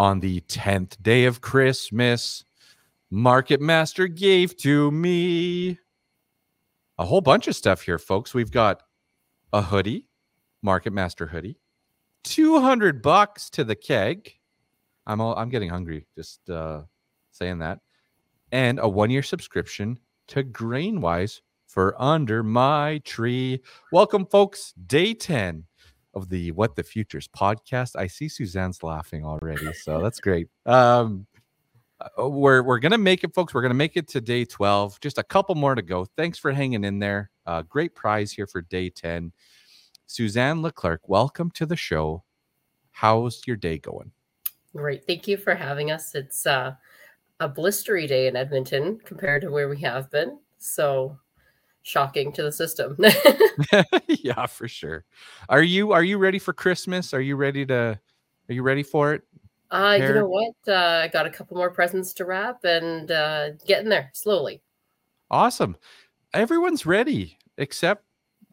on the 10th day of Christmas, Market Master gave to me a whole bunch of stuff here, folks. We've got a hoodie, Market Master hoodie, 200 bucks to the keg. I'm all, I'm getting hungry just uh, saying that. And a one year subscription to Grainwise for under my tree. Welcome, folks. Day 10 of the What the Futures podcast. I see Susanne's laughing already, so that's great. Um, uh, we're we're gonna make it, folks. We're gonna make it to day 12. Just a couple more to go. Thanks for hanging in there. Uh, great prize here for day 10. Susanne Leclerc, welcome to the show. How's your day going? Great. Thank you for having us. It's uh, a blistery day in Edmonton compared to where we have been. So shocking to the system. yeah, for sure. Are you are you ready for Christmas? Are you ready to are you ready for it? Uh, you know what? Uh, I got a couple more presents to wrap and uh, getting there slowly. Awesome. Everyone's ready except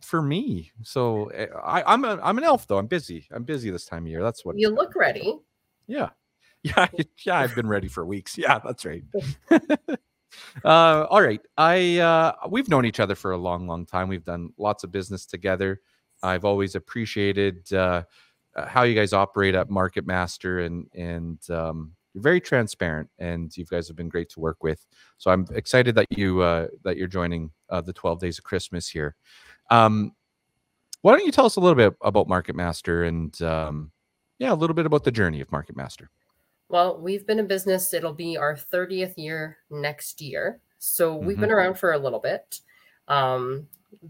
for me. So eh, I, I'm a, I'm an elf though. I'm busy. I'm busy this time of year. That's what you look ready. Yeah. Yeah. Yeah. I've been ready for weeks. Yeah, that's right. Uh, all right. I uh, we've known each other for a long, long time. We've done lots of business together. I've always appreciated uh, uh how you guys operate at Market Master, and and um, you're very transparent, and you guys have been great to work with. So I'm excited that you uh, that you're joining uh, the 12 Days of Christmas here. Um, why don't you tell us a little bit about Market Master and um, yeah, a little bit about the journey of Market Master? Well, we've been in business. It'll be our 30th year next year. So we've mm-hmm. been around for a little bit. Um,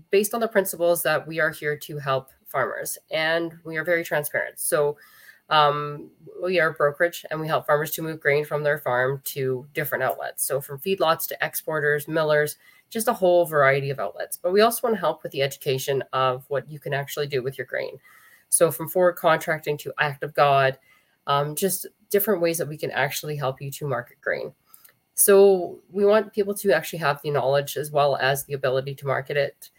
based on the principles that we are here to help farmers and we are very transparent. So um, we are a brokerage and we help farmers to move grain from their farm to different outlets. So from feedlots to exporters, millers, just a whole variety of outlets. But we also want to help with the education of what you can actually do with your grain. So from forward contracting to act of God, um, just different ways that we can actually help you to market grain. So we want people to actually have the knowledge as well as the ability to market it.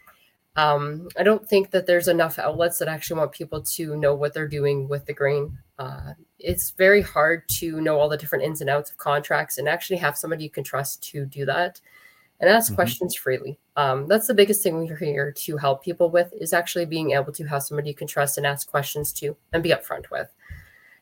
Um, I don't think that there's enough outlets that actually want people to know what they're doing with the grain. Uh, it's very hard to know all the different ins and outs of contracts and actually have somebody you can trust to do that and ask mm-hmm. questions freely. Um, that's the biggest thing we're here to help people with is actually being able to have somebody you can trust and ask questions to and be upfront with.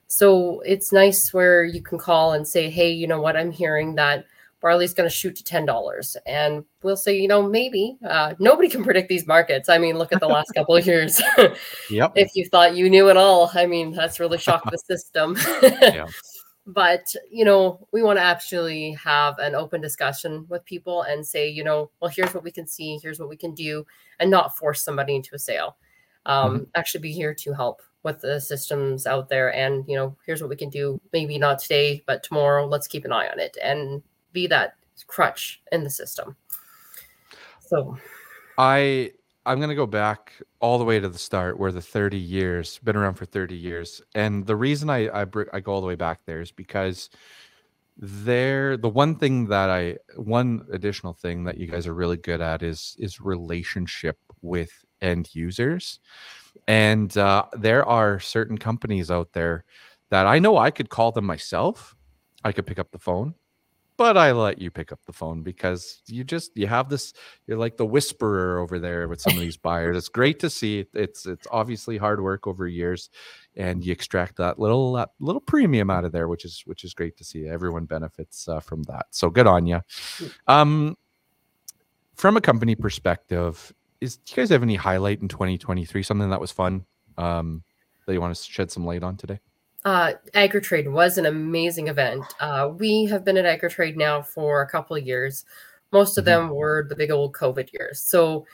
So it's nice where you can call and say, hey, you know what, I'm hearing that barley's going to shoot to $10. And we'll say, you know, maybe uh, nobody can predict these markets. I mean, look at the last couple of years. yep. If you thought you knew it all, I mean, that's really shocked the system. yeah. But, you know, we want to actually have an open discussion with people and say, you know, well, here's what we can see, here's what we can do, and not force somebody into a sale. Um, mm-hmm. Actually, be here to help with the systems out there and you know here's what we can do. Maybe not today but tomorrow. Let's keep an eye on it and be that crutch in the system. So i i'm going to go back all the way to the start where the 30 years been around for 30 years. And the reason i i, I go all the way back there is because there the one thing that i one additional thing that you guys are really good at is is relationship with end users and uh, there are certain companies out there that I know I could call them myself. I could pick up the phone, but I let you pick up the phone because you just you have this. You're like the whisperer over there with some of these buyers. It's great to see. It's it's obviously hard work over years, and you extract that little that little premium out of there, which is which is great to see. Everyone benefits uh, from that. So good on you. Mm. Um, from a company perspective, is do you guys have any highlight in 2023? Something that was fun um, that you want to shed some light on today? Uh, AgriTrade was an amazing event. Uh, we have been at AgriTrade now for a couple of years. Most of mm-hmm. them were the big old COVID years. So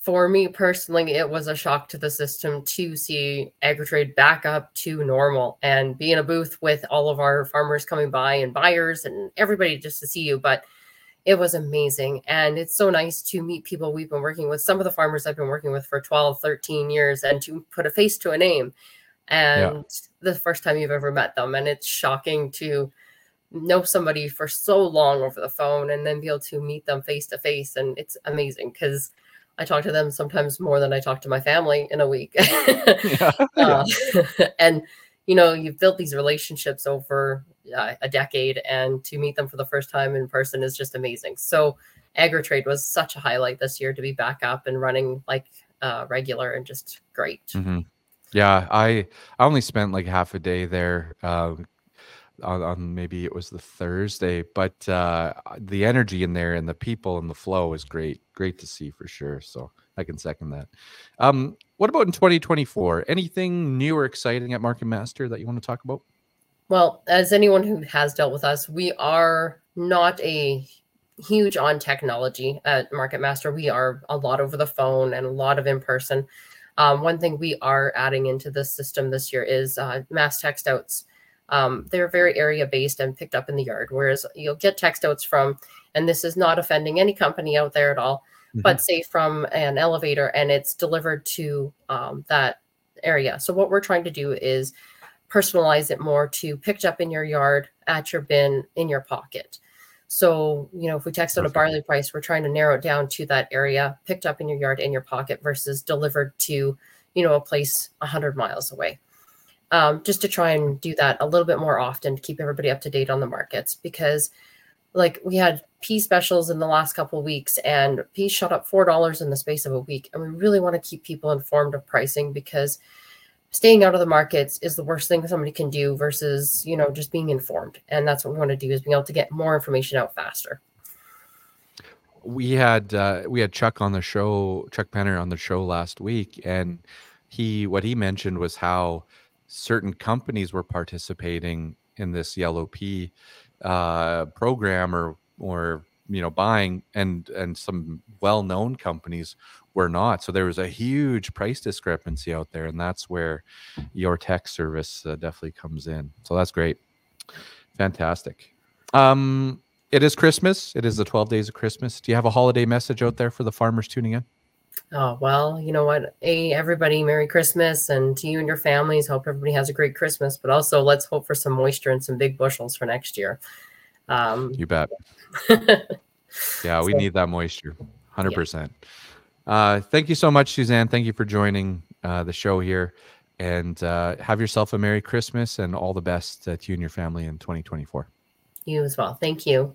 for me personally, it was a shock to the system to see AgriTrade back up to normal and be in a booth with all of our farmers coming by and buyers and everybody just to see you. But it was amazing. And it's so nice to meet people we've been working with, some of the farmers I've been working with for 12, 13 years, and to put a face to a name. And yeah. the first time you've ever met them. And it's shocking to know somebody for so long over the phone and then be able to meet them face to face. And it's amazing because I talk to them sometimes more than I talk to my family in a week. yeah. uh, and you know you've built these relationships over uh, a decade, and to meet them for the first time in person is just amazing. So AgriTrade was such a highlight this year to be back up and running like uh, regular and just great. Mm-hmm. Yeah, I I only spent like half a day there. Uh, on, on, maybe it was the Thursday, but uh, the energy in there and the people and the flow is great. Great to see for sure. So I can second that. Um, what about in 2024? Anything new or exciting at Market Master that you want to talk about? Well, as anyone who has dealt with us, we are not a huge on technology at Market Master. We are a lot over the phone and a lot of in person. Um, one thing we are adding into the system this year is uh, mass text outs. Um, they're very area based and picked up in the yard, whereas you'll get text outs from, and this is not offending any company out there at all, mm-hmm. but say from an elevator and it's delivered to um, that area. So, what we're trying to do is personalize it more to picked up in your yard, at your bin, in your pocket. So, you know, if we text out a barley price, we're trying to narrow it down to that area picked up in your yard in your pocket versus delivered to, you know, a place 100 miles away. Um, just to try and do that a little bit more often to keep everybody up to date on the markets because like we had pea specials in the last couple of weeks and peas shot up four dollars in the space of a week and we really want to keep people informed of pricing because staying out of the markets is the worst thing somebody can do versus you know just being informed. And that's what we want to do is being able to get more information out faster. We had uh, we had chuck on the show chuck penner on the show last week and he what he mentioned was how certain companies were participating in this yellow pea uh, program or or you know buying and and some well-known companies were not. So there was a huge price discrepancy out there and that's where your tech service uh, definitely comes in. So that's great. Fantastic. Um it is christmas. It is the 12 days of christmas. Do you have a holiday message out there for the farmers tuning in? Oh well you know what? Hey, everybody merry christmas and to you and your families hope everybody has a great christmas but also let's hope for some moisture and some big bushels for next year um you bet yeah, we so, need that moisture, hundred yeah. percent. Uh, thank you so much, Susanne. Thank you for joining uh, the show here, and uh, have yourself a Merry Christmas and all the best to you and your family in 2024. You as well. Thank you.